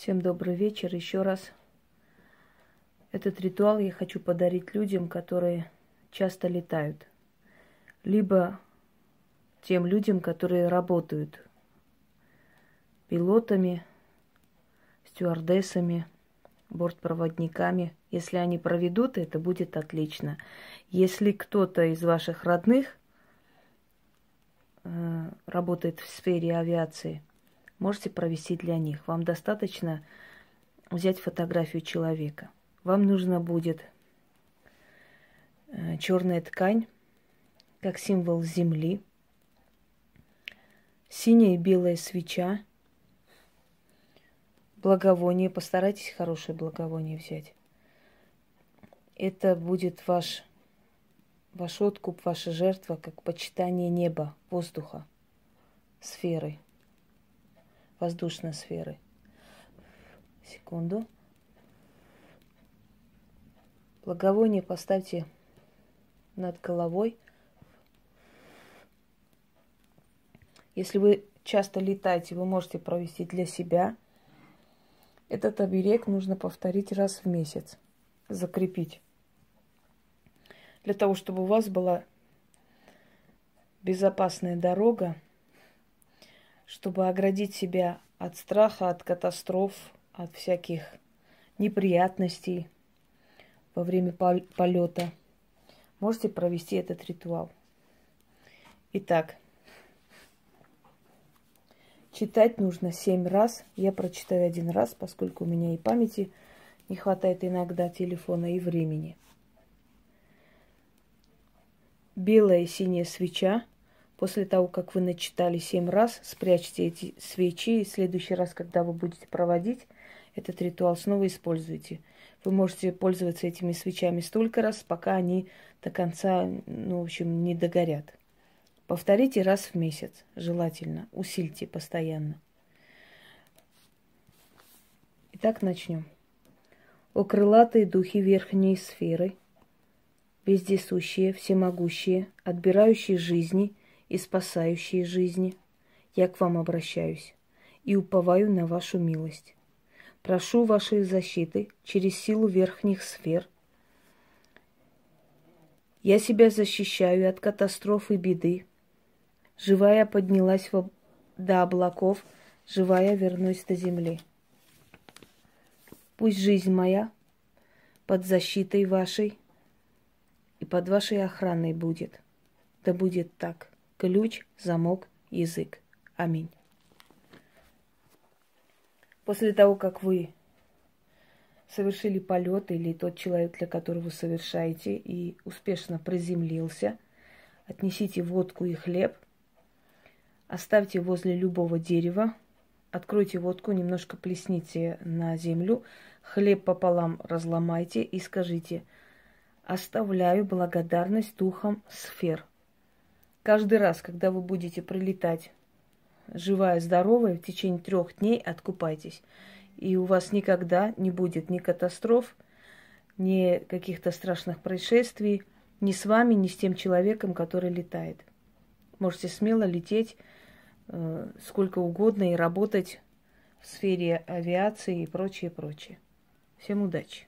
Всем добрый вечер еще раз. Этот ритуал я хочу подарить людям, которые часто летают. Либо тем людям, которые работают пилотами, стюардессами, бортпроводниками. Если они проведут, это будет отлично. Если кто-то из ваших родных э, работает в сфере авиации – можете провести для них. Вам достаточно взять фотографию человека. Вам нужно будет э, черная ткань, как символ земли, синяя и белая свеча, благовоние. Постарайтесь хорошее благовоние взять. Это будет ваш, ваш откуп, ваша жертва, как почитание неба, воздуха, сферы – воздушной сферы. Секунду. Благовоние поставьте над головой. Если вы часто летаете, вы можете провести для себя. Этот оберег нужно повторить раз в месяц, закрепить. Для того, чтобы у вас была безопасная дорога чтобы оградить себя от страха, от катастроф, от всяких неприятностей во время полета, можете провести этот ритуал. Итак, читать нужно семь раз. Я прочитаю один раз, поскольку у меня и памяти не хватает иногда телефона и времени. Белая и синяя свеча – После того, как вы начитали семь раз, спрячьте эти свечи, и в следующий раз, когда вы будете проводить этот ритуал, снова используйте. Вы можете пользоваться этими свечами столько раз, пока они до конца, ну, в общем, не догорят. Повторите раз в месяц, желательно. Усильте постоянно. Итак, начнем. О крылатые духи верхней сферы, вездесущие, всемогущие, отбирающие жизни – и спасающие жизни, я к вам обращаюсь и уповаю на вашу милость. Прошу вашей защиты через силу верхних сфер. Я себя защищаю от катастроф и беды. Живая поднялась до облаков, живая вернусь до земли. Пусть жизнь моя под защитой вашей и под вашей охраной будет. Да будет так ключ, замок, язык. Аминь. После того, как вы совершили полет или тот человек, для которого вы совершаете, и успешно приземлился, отнесите водку и хлеб, оставьте возле любого дерева, откройте водку, немножко плесните на землю, хлеб пополам разломайте и скажите, оставляю благодарность духам сфер – Каждый раз, когда вы будете прилетать живая, здоровая, в течение трех дней откупайтесь. И у вас никогда не будет ни катастроф, ни каких-то страшных происшествий, ни с вами, ни с тем человеком, который летает. Можете смело лететь э, сколько угодно и работать в сфере авиации и прочее, прочее. Всем удачи!